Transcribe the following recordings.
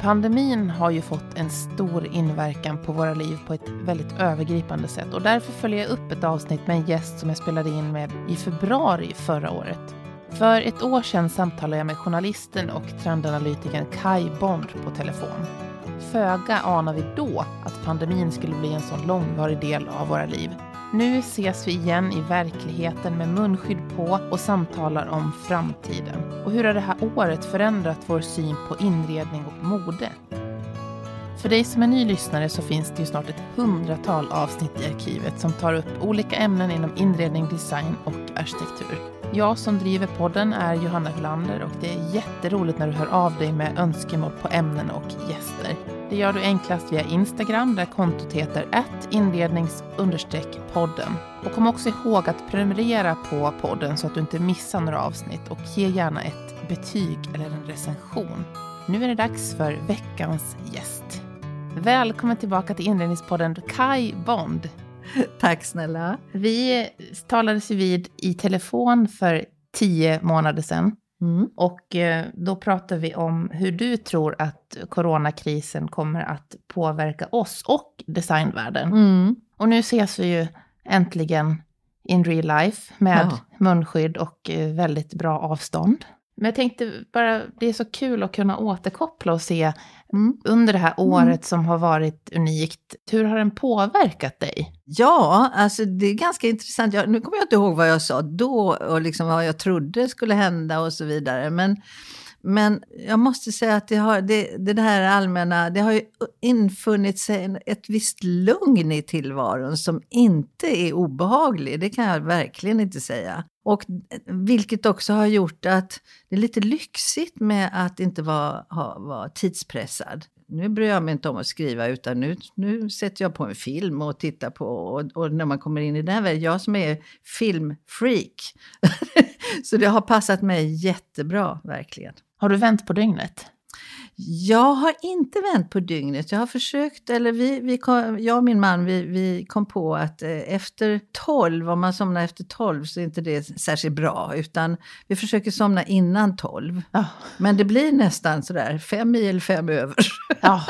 Pandemin har ju fått en stor inverkan på våra liv på ett väldigt övergripande sätt och därför följer jag upp ett avsnitt med en gäst som jag spelade in med i februari förra året. För ett år sedan samtalade jag med journalisten och trendanalytikern Kai Bond på telefon. Föga anar vi då att pandemin skulle bli en sån långvarig del av våra liv. Nu ses vi igen i verkligheten med munskydd på och samtalar om framtiden. Och hur har det här året förändrat vår syn på inredning och mode? För dig som är ny lyssnare så finns det ju snart ett hundratal avsnitt i arkivet som tar upp olika ämnen inom inredning, design och arkitektur. Jag som driver podden är Johanna Hylander och det är jätteroligt när du hör av dig med önskemål på ämnen och gäster. Det gör du enklast via Instagram där kontot heter inrednings-podden. Och kom också ihåg att prenumerera på podden så att du inte missar några avsnitt och ge gärna ett betyg eller en recension. Nu är det dags för veckans gäst. Välkommen tillbaka till inredningspodden Kai Bond. Tack snälla. Vi talades ju vid i telefon för tio månader sedan. Mm. Och eh, då pratade vi om hur du tror att coronakrisen kommer att påverka oss och designvärlden. Mm. Och nu ses vi ju äntligen in real life med Ja. munskydd och eh, väldigt bra avstånd. Men jag tänkte bara, det är så kul att kunna återkoppla och se Mm. under det här året som har varit unikt, hur har den påverkat dig? Ja, alltså det är ganska intressant. Jag, nu kommer jag inte ihåg vad jag sa då och liksom vad jag trodde skulle hända och så vidare. Men, men jag måste säga att det, har, det, det här allmänna, det har ju infunnit sig ett visst lugn i tillvaron som inte är obehaglig. Det kan jag verkligen inte säga. Och vilket också har gjort att det är lite lyxigt med att inte vara, ha, vara tidspressad. Nu bryr jag mig inte om att skriva utan nu, nu sätter jag på en film och tittar på och, och när man kommer in i den världen, jag som är filmfreak. Så det har passat mig jättebra, verkligen. Har du vänt på dygnet? Jag har inte vänt på dygnet. Jag har försökt, eller vi, vi kom, jag och min man, vi, vi kom på att eh, efter 12, om man somnar efter 12 så är inte det särskilt bra. Utan vi försöker somna innan 12. Ja. Men det blir nästan sådär fem i eller fem över. Ja.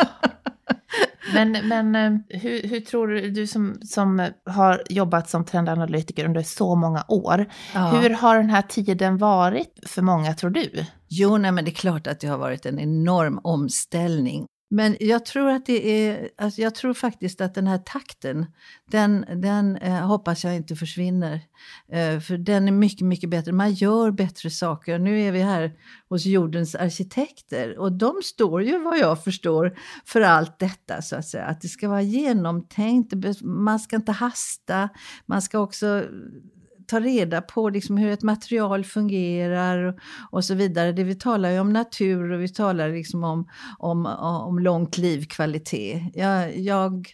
Men, men eh, hur, hur tror du, du som, som har jobbat som trendanalytiker under så många år, Ja. hur har den här tiden varit för många tror du? Jo, nej, men det är klart att det har varit en enorm omställning. Men jag tror att det är, alltså jag tror faktiskt att den här takten, den, den eh, hoppas jag inte försvinner. Eh, för den är mycket, mycket bättre. Man gör bättre saker. Nu är vi här hos jordens arkitekter och de står ju vad jag förstår för allt detta så att säga. Att det ska vara genomtänkt, man ska inte hasta, man ska också ta reda på liksom hur ett material fungerar och så vidare. Det vi talar ju om natur och vi talar liksom om, om, om långt livskvalitet. Jag, jag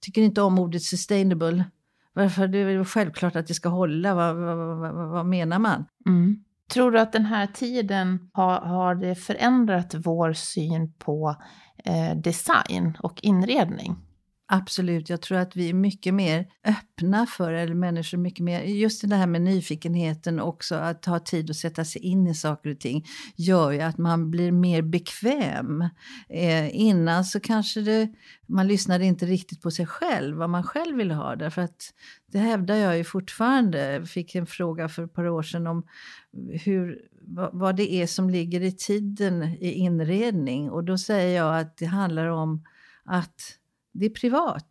tycker inte om ordet sustainable. Varför? Det är väl självklart att det ska hålla. Vad, vad, vad, vad, menar man? Mm. Tror du att den här tiden har, har det förändrat vår syn på eh, design och inredning? Absolut, jag tror att vi är mycket mer öppna för, eller människor mycket mer, just det här med nyfikenheten också, att ha tid att sätta sig in i saker och ting, gör ju att man blir mer bekväm. Eh, innan så kanske det, man lyssnade inte riktigt på sig själv, vad man själv ville ha, därför att det hävdar jag ju fortfarande. Jag fick en fråga för ett par år sedan om hur, vad det är som ligger i tiden i inredning, och då säger jag att det handlar om att det är privat.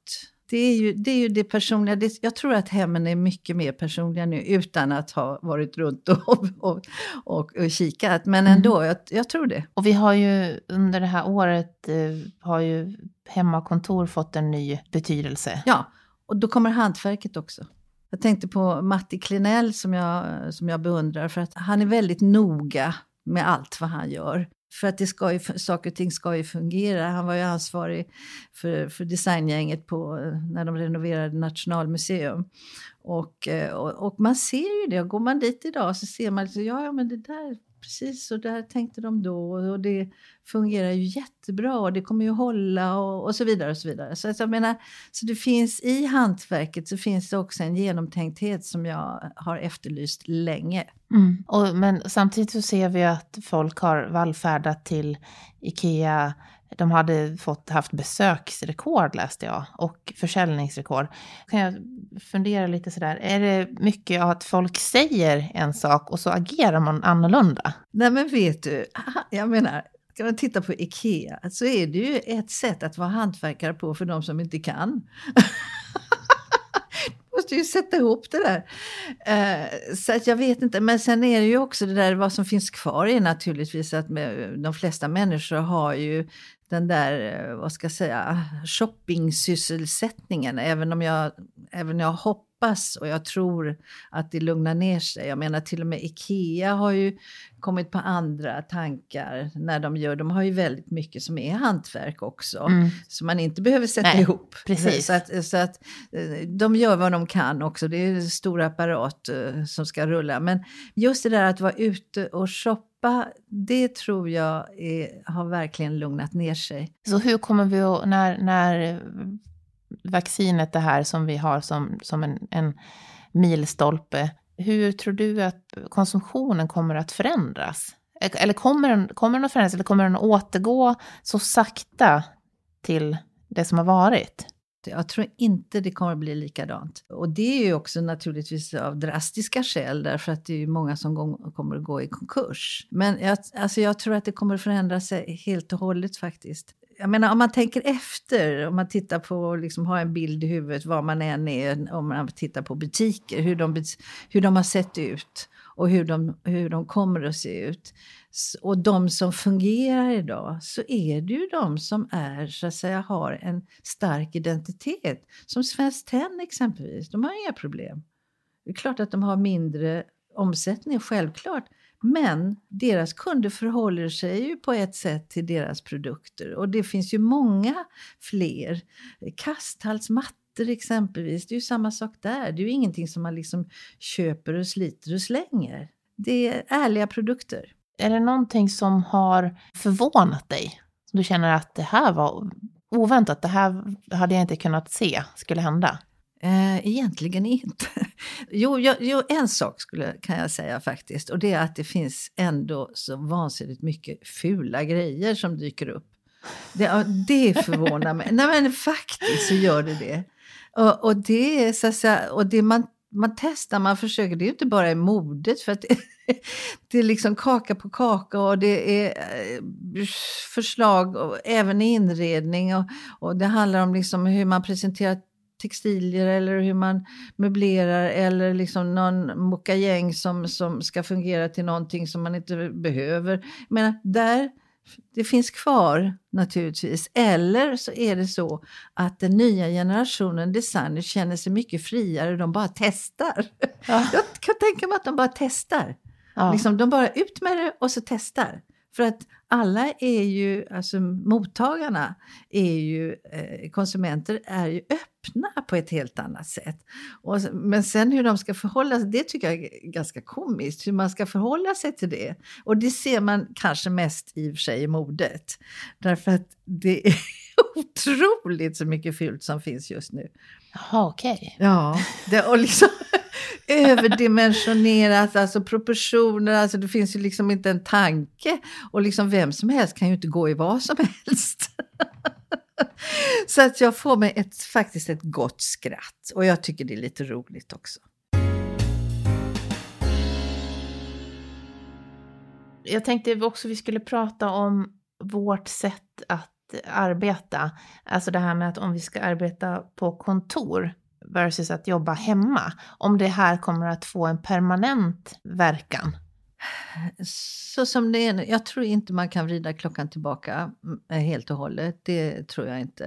Det är ju det, är ju det personliga. Det, jag tror att hemmen är mycket mer personliga nu utan att ha varit runt och, och, och, och kikat. Men ändå, jag, jag tror det. Och vi har ju under det här året eh, har ju hemmakontor fått en ny betydelse. Ja, och då kommer hantverket också. Jag tänkte på Matti Klinell som jag, som jag beundrar för att han är väldigt noga med allt vad han gör. För att det ska ju, saker och ting ska ju fungera. Han var ju ansvarig för, för designgänget på, när de renoverade Nationalmuseum. Och, eh, och, och, man ser ju det. Går man dit idag så ser man att ja, ja, men det där precis så där tänkte de då och det fungerar ju jättebra och det kommer ju hålla och, och så vidare. och Så vidare. Så, jag menar, så det finns i hantverket så finns det också en genomtänkthet som jag har efterlyst länge. Mm. Och, men samtidigt så ser vi att folk har vallfärdat till Ikea de hade fått, haft besöksrekord läste jag och försäljningsrekord. Kan jag fundera lite sådär, är det mycket att folk säger en sak och så agerar man annorlunda? Nej men vet du, jag menar, ska man titta på IKEA så är det ju ett sätt att vara hantverkare på för de som inte kan. måste ju sätta ihop det där. Eh, så att jag vet inte, men sen är det ju också det där vad som finns kvar är naturligtvis att med, de flesta människor har ju den där, eh, vad ska jag säga, shoppingsysselsättningen. Även om jag, även jag hoppas och jag tror att det lugnar ner sig. Jag menar till och med Ikea har ju kommit på andra tankar när de gör, de har ju väldigt mycket som är hantverk också. Mm. Så man inte behöver sätta Nej, ihop. Precis. Så att, så att eh, de gör vad de kan också, det är en stor apparat uh, som ska rulla. Men just det där att vara ute och shoppa det tror jag är, har verkligen lugnat ner sig. Så hur kommer vi att, när, när vaccinet det här som vi har som, som en, en milstolpe, hur tror du att konsumtionen kommer att förändras? Eller kommer den, kommer den att förändras eller kommer den att återgå så sakta till det som har varit? Jag tror inte det kommer att bli likadant. Och det är ju också naturligtvis av drastiska skäl därför att det är många som kommer att gå i konkurs. Men jag, alltså jag tror att det kommer att förändra sig helt och hållet faktiskt. Jag menar om man tänker efter, om man tittar på, liksom har en bild i huvudet var man än är, om man tittar på butiker, hur de, hur de har sett ut och hur de, hur de kommer att se ut. Och de som fungerar idag så är det ju de som är, så att säga, har en stark identitet. Som Svenskt Tenn exempelvis, de har inga problem. Det är klart att de har mindre omsättning, självklart. Men deras kunder förhåller sig ju på ett sätt till deras produkter. Och det finns ju många fler. Kasthalsmattor exempelvis, det är ju samma sak där. Det är ju ingenting som man liksom köper och sliter och slänger. Det är ärliga produkter. Är det någonting som har förvånat dig? Som Du känner att det här var oväntat, det här hade jag inte kunnat se skulle hända? Eh, egentligen inte. Jo, jo, jo, en sak skulle, kan jag säga faktiskt och det är att det finns ändå så vansinnigt mycket fula grejer som dyker upp. Det, det förvånar mig. Nej men faktiskt så gör det det. Och, och det är så att säga, och det man man testar, man försöker. Det är ju inte bara i modet för att det, det är liksom kaka på kaka och det är eh, förslag och även inredning och, och det handlar om liksom hur man presenterar textilier eller hur man möblerar eller liksom någon mokajäng som, som ska fungera till någonting som man inte behöver. Men där det finns kvar naturligtvis. Eller så är det så att den nya generationen designers känner sig mycket friare, de bara testar. Ja. Jag kan tänka mig att de bara testar. Ja. Liksom, de bara ut med det och så testar. För att alla är ju, alltså mottagarna är ju, eh, konsumenter är ju öppna på ett helt annat sätt. Och, men sen hur de ska förhålla sig, det tycker jag är ganska komiskt, hur man ska förhålla sig till det. Och det ser man kanske mest i och för sig i modet. Därför att det är otroligt så mycket fult som finns just nu. Jaha, okej. Okay. Ja, det, och liksom överdimensionerat, alltså proportioner, alltså det finns ju liksom inte en tanke. Och liksom vem som helst kan ju inte gå i vad som helst. Så att jag får mig ett, faktiskt ett gott skratt och jag tycker det är lite roligt också. Jag tänkte också vi skulle prata om vårt sätt att arbeta. Alltså det här med att om vi ska arbeta på kontor versus att jobba hemma. Om det här kommer att få en permanent verkan. Så som det är nu, jag tror inte man kan vrida klockan tillbaka mm, helt och hållet. Det tror jag inte.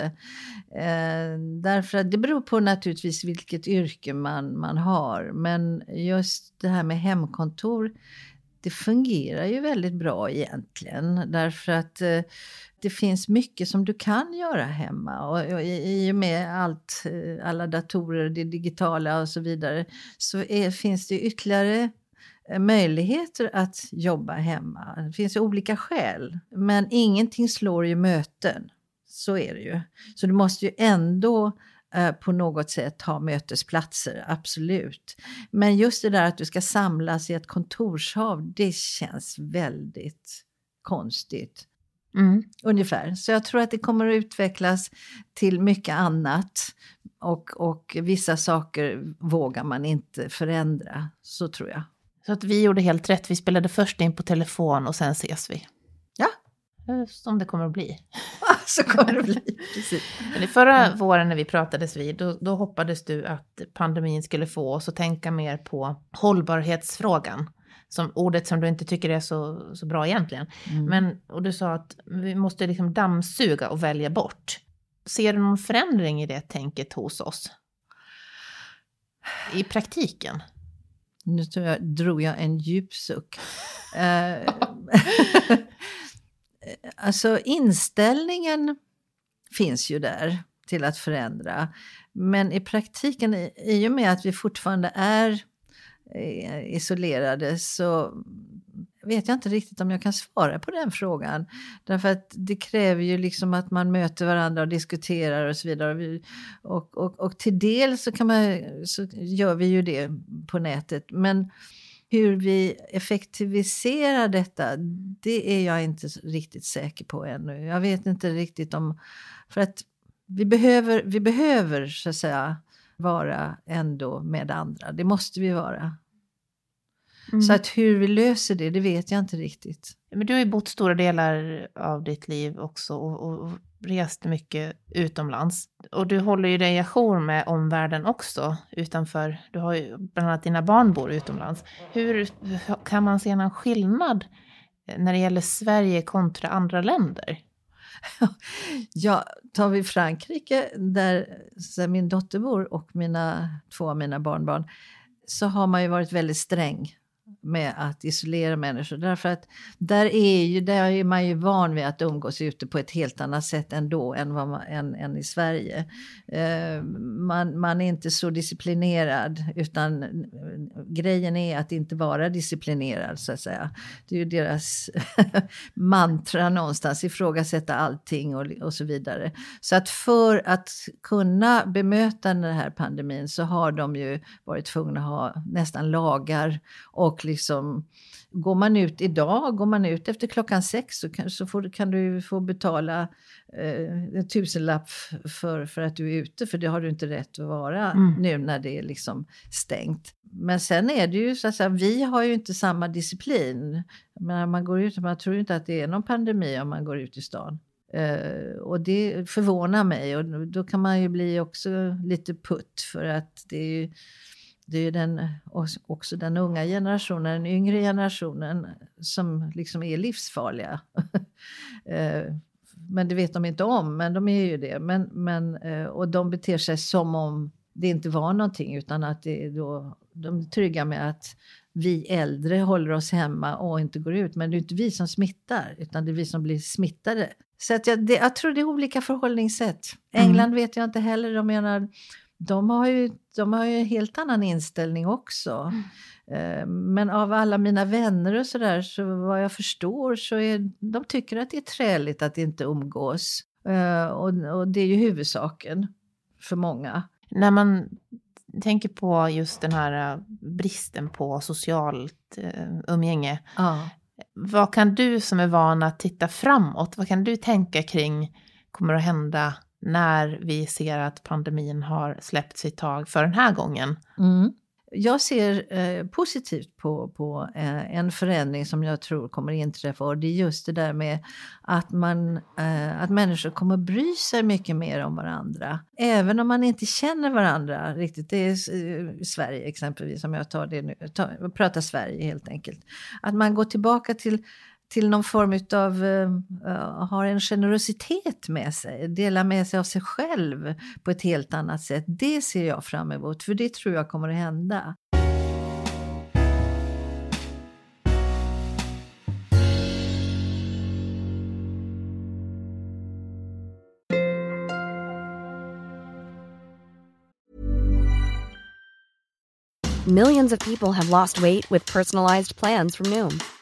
Eh, därför att det beror på naturligtvis vilket yrke man, man har. Men just det här med hemkontor, det fungerar ju väldigt bra egentligen. Därför att eh, det finns mycket som du kan göra hemma. Och, och i, och med allt, eh, alla datorer, det digitala och så vidare, så är, finns det ytterligare eh, möjligheter att jobba hemma. Det finns ju olika skäl, men ingenting slår ju möten. Så är det ju. Så du måste ju ändå på något sätt ha mötesplatser, absolut. Men just det där att du ska samlas i ett kontorshav, det känns väldigt konstigt. Mm. Ungefär. Så jag tror att det kommer att utvecklas till mycket annat. Och, och vissa saker vågar man inte förändra. Så tror jag. Så att vi gjorde helt rätt. Vi spelade först in på telefon och sen ses vi. Ja. Som det kommer att bli. så kommer det bli. Precis. Men förra mm. våren när vi pratades vid, då, då hoppades du att pandemin skulle få oss att tänka mer på hållbarhetsfrågan. Som ordet som du inte tycker är så, så bra egentligen. Mm. Men, och du sa att vi måste liksom dammsuga och välja bort. Ser du någon förändring i det tänket hos oss? I praktiken? Nu tror jag, drog jag en djup suck. Alltså inställningen finns ju där till att förändra. Men i praktiken, i och med att vi fortfarande är eh, isolerade så vet jag inte riktigt om jag kan svara på den frågan. Därför att det kräver ju liksom att man möter varandra och diskuterar och så vidare. Och, och, och till del så, kan man, så gör vi ju det på nätet. Men hur vi effektiviserar detta, det är jag inte riktigt säker på ännu. Jag vet inte riktigt om... För att vi behöver, vi behöver så att säga vara ändå med andra. Det måste vi vara. Mm. Så att hur vi löser det, det vet jag inte riktigt. Men du har ju bott stora delar av ditt liv också och, och, och rest mycket utomlands. Och du håller ju dig ajour med omvärlden också utanför. Du har ju bland annat dina barn bor utomlands. Hur kan man se någon skillnad eh, när det gäller Sverige kontra andra länder? Ja, tar vi Frankrike där min dotter bor och mina, två av mina barnbarn så har man ju varit väldigt sträng med att isolera människor. Därför att där är, ju, där är man ju van vid att umgås ute på ett helt annat sätt ändå än, vad man, än, än i Sverige. Eh, man, man är inte så disciplinerad utan grejen är att inte vara disciplinerad så att säga. Det är ju deras mantra någonstans, ifrågasätta allting och, och så vidare. Så att för att kunna bemöta den här pandemin så har de ju varit tvungna att ha nästan lagar och liksom, går man ut idag, går man ut efter klockan sex så kan, så får, kan du få betala eh, en tusenlapp för, för att du är ute, för det har du inte rätt att vara mm. nu när det är liksom stängt. Men sen är det ju så att säga, vi har ju inte samma disciplin. Men man går ut, man tror ju inte att det är någon pandemi om man går ut i stan. Uh, och det förvånar mig och då kan man ju bli också lite putt för att det är ju, det är den, också den unga generationen, den yngre generationen som liksom är livsfarliga. Eh, men det vet de inte om, men de är ju det. Men, men, eh, och de beter sig som om det inte var någonting utan att det då, de är trygga med att vi äldre håller oss hemma och inte går ut. Men det är inte vi som smittar utan det är vi som blir smittade. Så att jag, det, jag tror det är olika förhållningssätt. Mm. England mm. vet jag inte heller. De menar de har ju, de har ju en helt annan inställning också. Mm. Eh, men av alla mina vänner och sådär, så vad jag förstår så är de tycker att det är träligt att inte umgås. Eh, och, och det är ju huvudsaken för många. När man tänker på just den här eh, bristen på socialt umgänge. Ja. Vad kan du som är van att titta framåt, vad kan du tänka kring kommer att hända när vi ser att pandemin har släppt sitt tag för den här gången. Mm. jag ser eh, positivt på, på eh, en förändring som jag tror kommer inträffa och det är just det där med att, man, eh, att människor kommer bry sig mycket mer om varandra. Även om man inte känner varandra riktigt. Det är eh, Sverige exempelvis, om jag tar det nu, ta, pratar Sverige helt enkelt. Att man går tillbaka till till någon form av, uh, eh, eh, har en generositet med sig, delar med sig av sig själv på ett helt annat sätt. Det ser jag fram emot, för det tror jag kommer att hända. Millions of people have lost weight with personalized plans from Noom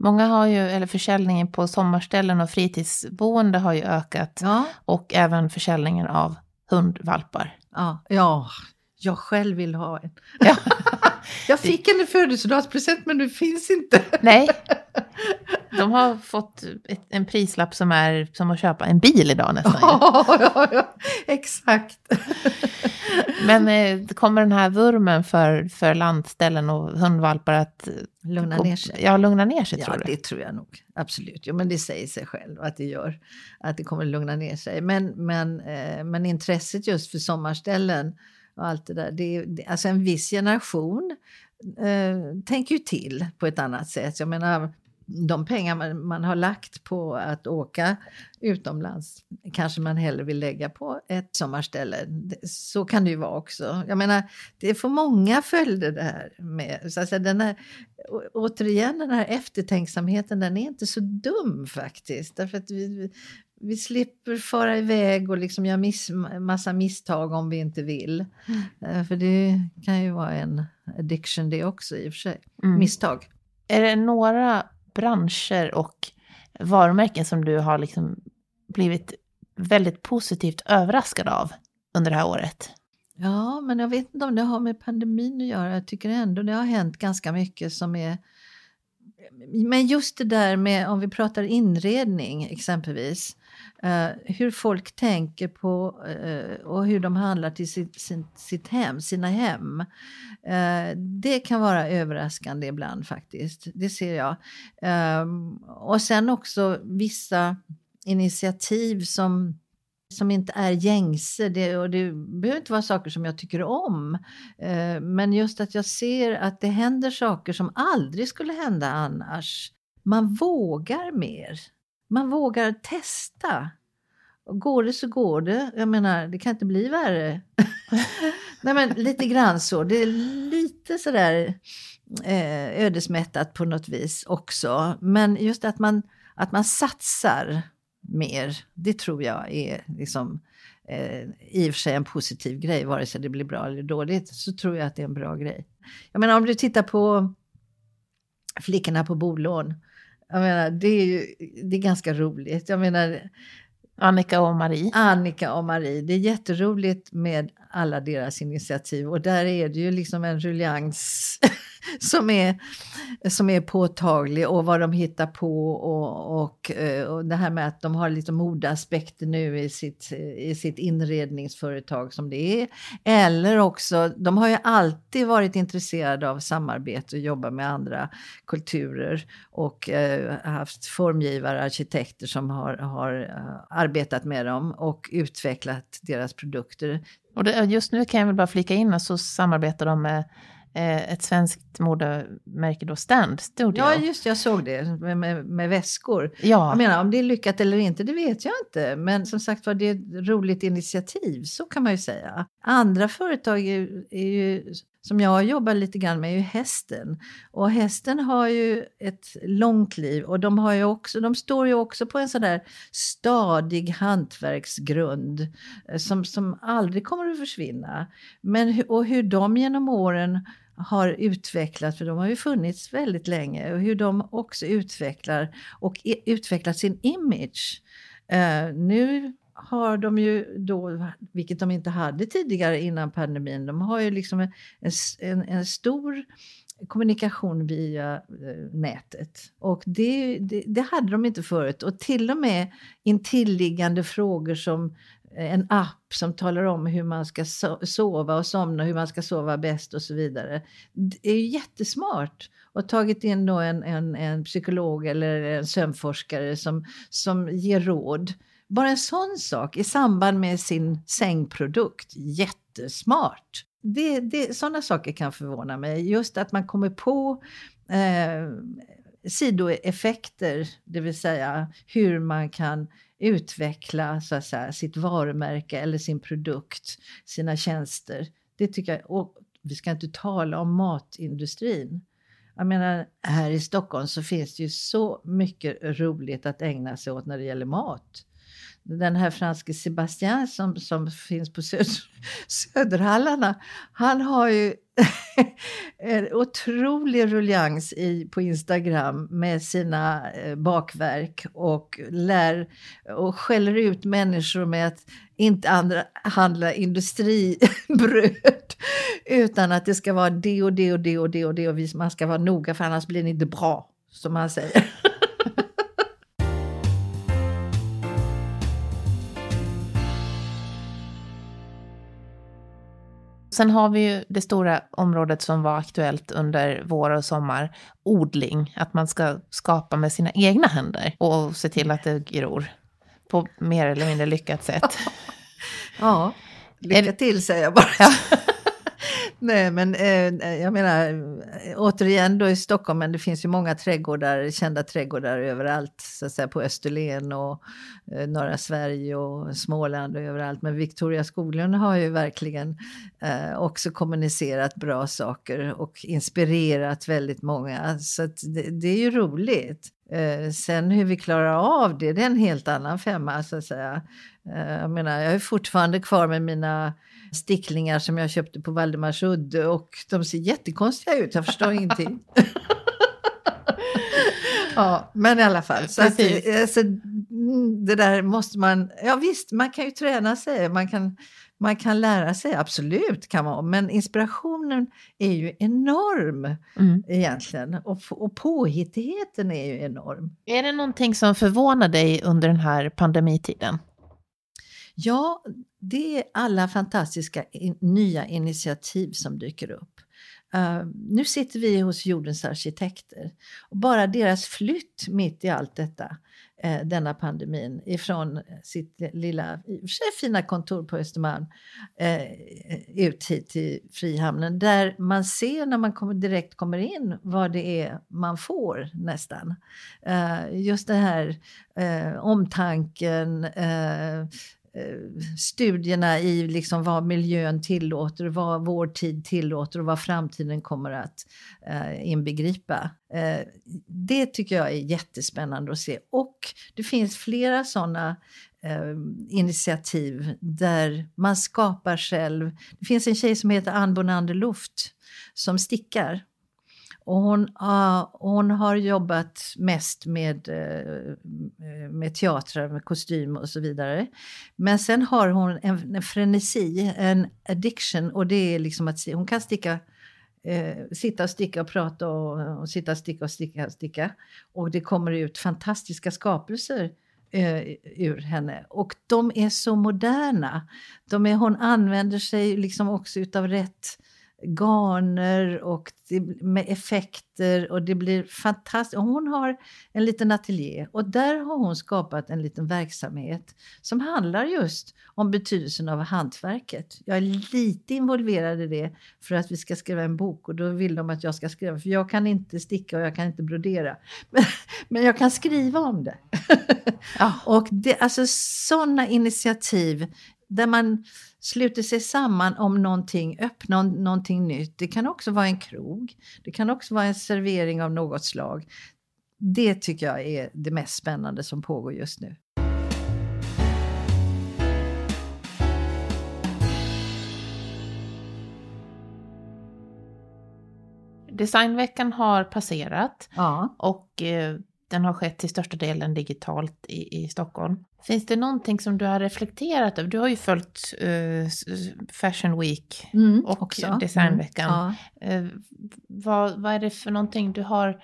Många har ju, eller försäljningen på sommarställen och fritidsboende har ju ökat. Ja. Och även försäljningen av hundvalpar. Ja, ja jag själv vill ha en. Ja. jag fick en födelsedagspresent men nu finns inte. Nej, de har fått ett, en prislapp som är som att köpa en bil idag nästan. ja, ja, ja, exakt. Men eh, kommer den här vurmen för, för landställen och hundvalpar att Lugna gå- ner sig. Ja, lugna ner sig Ja, tror du? det tror jag nog. Absolut. Jo, men det säger sig själv att det gör. Att det kommer lugna ner sig. Men, men, eh, men intresset just för sommarställen och allt det där. Det, är- alltså en viss generation eh, tänker ju till på ett annat sätt. Jag menar, de pengar man, man har lagt på att åka utomlands kanske man hellre vill lägga på ett sommarställe. Så kan det ju vara också. Jag menar, det får många följder det här med. Så att säga, den här, å- återigen, den här eftertänksamheten, den är inte så dum faktiskt. Därför att vi, vi- slipper fara iväg och liksom göra miss, massa misstag om vi inte vill. Eh, För det kan ju vara en addiction det också i och för sig. Mm. Misstag. Är det några branscher och varumärken som du har liksom blivit väldigt positivt överraskad av under det här året? Ja, men jag vet inte om det har med pandemin att göra. Jag tycker ändå det har hänt ganska mycket som är... Men just det där med, om vi pratar inredning exempelvis, Uh, hur folk tänker på uh, och hur de handlar till sitt, sin, sitt hem, sina hem. Uh, det kan vara överraskande ibland faktiskt, det ser jag. Och sen också vissa initiativ som som inte är gängse. Det, och det behöver inte vara saker som jag tycker om. Eh, men just att jag ser att det händer saker som aldrig skulle hända annars. Man vågar mer. Man vågar testa. Och går det så går det. Jag menar, det kan inte bli värre. Nej men lite grann så. Det är lite sådär eh, ödesmättat på något vis också. Men just att man, att man satsar mer, det tror jag är liksom, eh, i och för sig en positiv grej, vare sig det blir bra eller dåligt, så tror jag att det är en bra grej. Jag menar om du tittar på flickorna på bolån, jag menar det är ju det är ganska roligt. Jag menar Annika och Marie. Annika och Marie, det är jätteroligt med alla deras initiativ och där är det ju liksom en ruljans som är, som är påtaglig och vad de hittar på och, och, eh, och det här med att de har lite modeaspekter nu i sitt, i sitt inredningsföretag som det är. Eller också, de har ju alltid varit intresserade av samarbete och jobba med andra kulturer och eh, haft formgivare, arkitekter som har, har eh, arbetat med dem och utvecklat deras produkter. Och det, just nu kan jag väl bara flika in så samarbetar de med ett svenskt modemärke då, Stand Studio. Ja, just jag såg det med, med, med väskor. Ja. Jag menar, om det är lyckat eller inte, det vet jag inte. Men som sagt var, det är ett roligt initiativ, så kan man ju säga. Andra företag är, är ju, som jag jobbar lite grann med, är ju hästen. Och hästen har ju ett långt liv och de, har ju också, de står ju också på en sån där stadig hantverksgrund eh, som, som aldrig kommer att försvinna. Men, och hur de genom åren har utvecklat, för de har ju funnits väldigt länge, och hur de också utvecklar och i, utvecklar sin image. Eh, nu har de ju då, vilket de inte hade tidigare innan pandemin, de har ju liksom en, en, en stor kommunikation via eh, nätet. Och det, det, det hade de inte förut. Och till och med intilliggande frågor som Eh, en app som talar om hur man ska sova och somna, hur man ska sova bäst och så vidare. Det är ju jättesmart. Och tagit in då en, en, en psykolog eller en sömnforskare som, som ger råd. Bara en sån sak i samband med sin sängprodukt, jättesmart. Det, det, sådana saker kan förvåna mig. Just att man kommer på eh, sidoeffekter, det vill säga hur man kan utveckla så att säga, sitt varumärke eller sin produkt, sina tjänster. Det tycker jag, och vi ska inte tala om matindustrin. Jag menar, här i Stockholm så finns det ju så mycket roligt att ägna sig åt när det gäller mat. Den här franske Sebastian som, som finns på söd, Söderhallarna, han har ju en otrolig ruljans i, på Instagram med sina eh, bakverk och lär och skäller ut människor med att inte andra, handla industribröd utan att det ska vara det och det och det och det och det och vi- man ska vara noga för annars blir det inte bra, som han säger. Sen har vi ju det stora området som var aktuellt under vår och sommar, odling. Att man ska skapa med sina egna händer och se till att det gror på mer eller mindre lyckat sätt. Ja, lycka till säger jag bara. Nej, men eh, jag menar återigen då i Stockholm, men det finns ju många trädgårdar, kända trädgårdar överallt, så att säga på Österlen och eh, norra Sverige och Småland och överallt. Men Victoria Skoglund har ju verkligen eh, också kommunicerat bra saker och inspirerat väldigt många. Så att det, det är ju roligt. Eh, sen hur vi klarar av det, det är en helt annan femma så att säga. Eh, jag menar, jag är fortfarande kvar med mina sticklingar som jag köpte på Valdemarsudde och de ser jättekonstiga ut, jag förstår ingenting. ja, men i alla fall. Så att, eh, så, mm, det där måste man, ja visst, man kan ju träna sig, man kan, man kan lära sig, absolut kan man, men inspirationen är ju enorm Mm. egentligen och, och påhittigheten är ju enorm. Är det någonting som förvånar dig under den här pandemitiden? Ja, det är alla fantastiska in, nya initiativ som dyker upp. Uh, nu sitter vi hos jordens arkitekter och bara deras flytt mitt i allt detta, uh, denna pandemin, ifrån sitt lilla, i och för sig fina kontor på Östermalm uh, ut hit till Frihamnen, där man ser när man kommer, direkt kommer in vad det är man får nästan. Uh, just den här uh, omtanken, uh, Eh, studierna i liksom vad miljön tillåter, vad vår tid tillåter och vad framtiden kommer att eh, inbegripa. Eh, det tycker jag är jättespännande att se. Och det finns flera sådana eh, initiativ där man skapar själv. Det finns en tjej som heter Ann Bonander Luft som stickar. Och hon, uh, hon har jobbat mest med, uh, med teatrar, med kostym och så vidare. Men sen har hon en, en frenesi, en addiction och det är liksom att hon kan sticka eh, sitta och sticka och prata och, och sitta och sticka och sticka och sticka. Och det kommer ut fantastiska skapelser eh, ur henne. Och de är så moderna. De är, hon använder sig liksom också utav rätt garner och med effekter och det blir fantastiskt. Hon har en liten ateljé och där har hon skapat en liten verksamhet som handlar just om betydelsen av hantverket. Jag är lite involverad i det för att vi ska skriva en bok och då vill de att jag ska skriva, för jag kan inte sticka och jag kan inte brodera. Men, men jag kan skriva om det. Ja. och det, alltså sådana initiativ där man sluter sig samman om någonting, öppna någonting nytt. Det kan också vara en krog. Det kan också vara en servering av något slag. Det tycker jag är det mest spännande som pågår just nu. Designveckan har passerat ja. och eh, den har skett till största delen digitalt i, i Stockholm. Finns det någonting som du har reflekterat över? Du har ju följt uh, Fashion Week mm, och också. Designveckan. Mm, ja. uh, vad, vad är det för någonting du har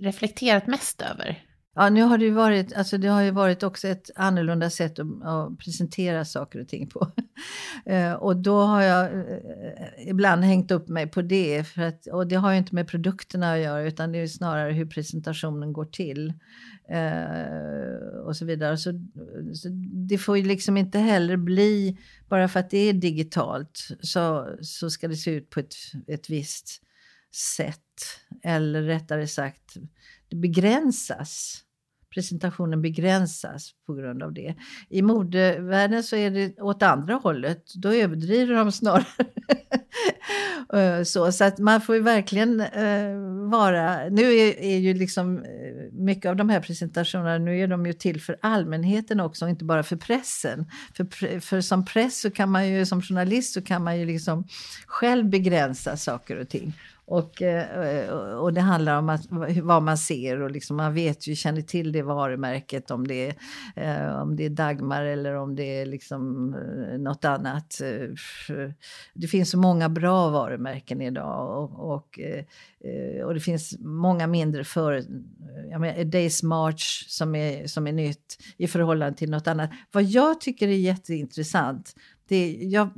reflekterat mest över? Ja, nu har det ju varit, alltså det har ju varit också ett annorlunda sätt att, att presentera saker och ting på. Eh, och då har jag eh, ibland hängt upp mig på det. För att, och det har ju inte med produkterna att göra utan det är snarare hur presentationen går till. Eh, och så vidare. Så, så, det får ju liksom inte heller bli, bara för att det är digitalt, så, så ska det se ut på ett, ett visst sätt. Eller rättare sagt, det begränsas presentationen begränsas på grund av det. I modevärlden så är det åt andra hållet. Då överdriver de snarare. Eh, så, så att man får ju verkligen eh, vara... Nu är, är ju liksom eh, mycket av de här presentationerna nu är de ju till för allmänheten också, inte bara för pressen. För, för som press så kan man ju, som journalist så kan man ju liksom själv begränsa saker och ting. Och, eh, och det handlar om att, vad man ser och liksom man vet ju, känner till det varumärket om det, är, om det är Dagmar eller om det är liksom eh, något annat. Det finns så många bra varumärken idag och, och, och det finns många mindre för jag menar, Days March som är, som är nytt i förhållande till något annat. Vad jag tycker är jätteintressant det, jag,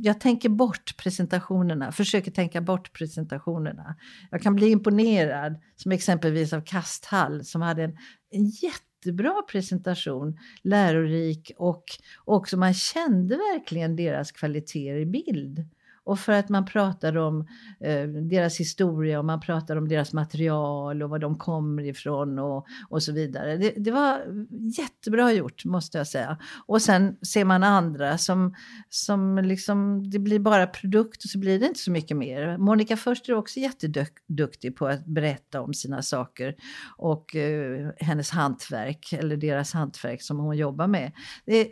jag tänker bort presentationerna, försöker tänka bort presentationerna. Jag kan bli imponerad, som exempelvis av Kasthall som hade en, en jättebra presentation, lärorik och också man kände verkligen deras kvaliteter i bild. Och för att man pratar om eh, deras historia och man pratar om deras material och var de kommer ifrån och, och så vidare. Det, det, var jättebra gjort måste jag säga. Och sen ser man andra som, som liksom, det blir bara produkt och så blir det inte så mycket mer. Monica Förster är också jätteduktig på att berätta om sina saker och eh, hennes hantverk eller deras hantverk som hon jobbar med. Det,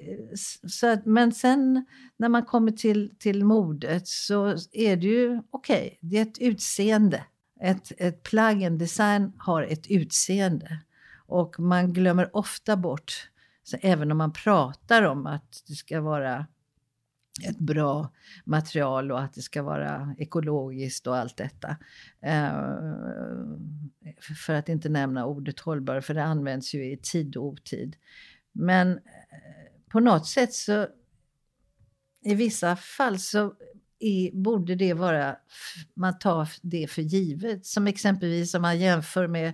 så att, men sen när man kommer till, till modet så är det ju okej, okay, det är ett utseende. Ett, ett plagg, en design har ett utseende. Och man glömmer ofta bort, så även om man pratar om att det ska vara ett bra material och att det ska vara ekologiskt och allt detta. Eh, för att inte nämna ordet hållbar, för det används ju i tid och otid. Men eh, på något sätt så i vissa fall så är, borde det vara, man tar det för givet. Som exempelvis om man jämför med,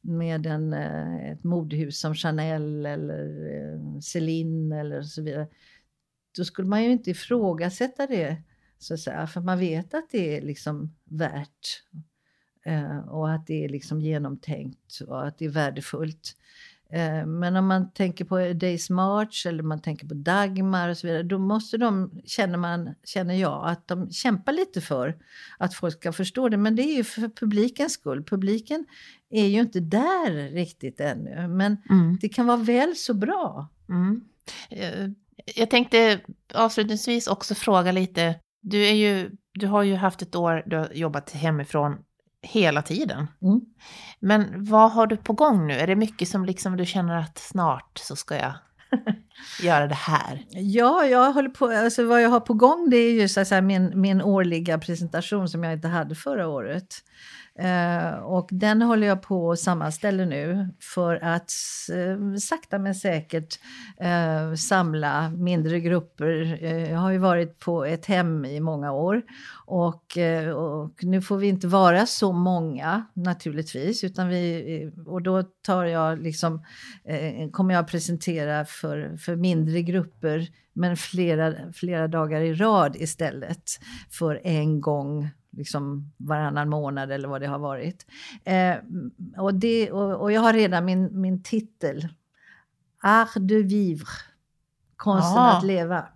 med en, eh, ett modehus som Chanel eller eh, Celine eller så vidare. Då skulle man ju inte ifrågasätta det, så att säga, för man vet att det är liksom värt eh, och att det är liksom genomtänkt och att det är värdefullt. Eh, men om man tänker på Days March eller man tänker på Dagmar och så vidare, då måste de, känner, man, känner jag, att de kämpar lite för att folk ska förstå det. Men det är ju för publikens skull. Publiken är ju inte där riktigt ännu, men mm. det kan vara väl så bra. Mm. Eh, jag tänkte avslutningsvis också fråga lite, du, är ju, du har ju haft ett år, du har jobbat hemifrån hela tiden. Mm. Men vad har du på gång nu? Är det mycket som liksom du känner att snart så ska jag göra det här? Ja, jag håller på, alltså vad jag har på gång det är ju så säga, min, min årliga presentation som jag inte hade förra året. Eh, och den håller jag på att sammanställa nu för att eh, sakta men säkert eh, samla mindre grupper. Eh, jag har ju varit på ett hem i många år och, eh, och, nu får vi inte vara så många naturligtvis utan vi, eh, och då tar jag liksom, eh, kommer jag presentera för, för mindre grupper men flera, flera dagar i rad istället för en gång liksom varannan månad eller vad det har varit. Eh, och, det, och, och, jag har redan min, min titel. Art de vivre. Konsten Aha. att leva.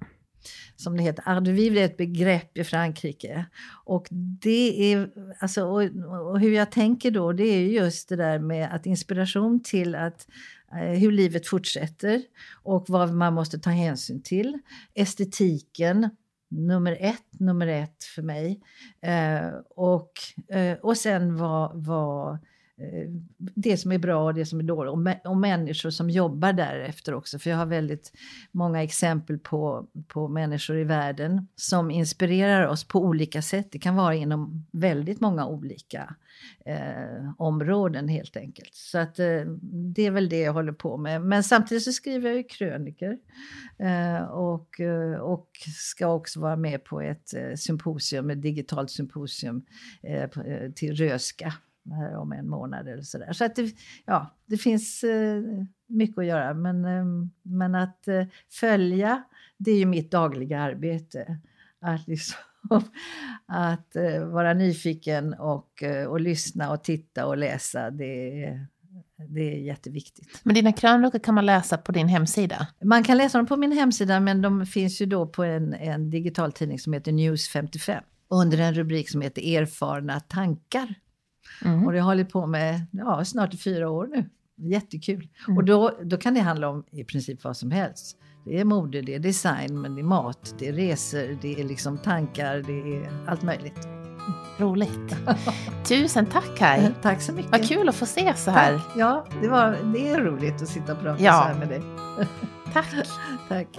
Som det heter. Art de vivre är ett begrepp i Frankrike. Och det är, alltså, och, och hur jag tänker då, det är just det där med att inspiration till att eh, hur livet fortsätter och vad man måste ta hänsyn till. Estetiken, nummer ett, nummer ett för mig. Eh, och, eh, och sen var, var Eh, Eh, det som är bra och det som är dåligt. Och, och människor som jobbar därefter också. För jag har väldigt många exempel på, på människor i världen som inspirerar oss på olika sätt. Det kan vara inom väldigt många olika eh, områden helt enkelt. Så att eh, det är väl det jag håller på med. Men samtidigt så skriver jag ju kröniker. Eh, och, eh, och ska också vara med på ett eh, symposium, ett digitalt symposium eh, eh, till Röska här om en månad eller sådär. Så att det, ja, det finns eh, mycket att göra. Men, eh, men att eh, följa, det är ju mitt dagliga arbete. Att, liksom, att eh, vara nyfiken och, eh, och lyssna och titta och läsa, det är, det är jätteviktigt. Men dina krönikor kan man läsa på din hemsida? Man kan läsa dem på min hemsida men de finns ju då på en, en digital tidning som heter News 55 under en rubrik som heter Erfarna tankar. Mm. Och det har jag hållit på med ja, snart fyra år nu. Jättekul. Mm. Och då, då kan det handla om i princip vad som helst. Det är mode, det är design, men det är mat, det är resor, det är liksom tankar, det är allt möjligt. Roligt. Tusen tack Kaj. tack så mycket. Vad kul att få se så här. Tack. Ja, det, var, det är roligt att sitta och prata ja. så här med dig. tack. tack.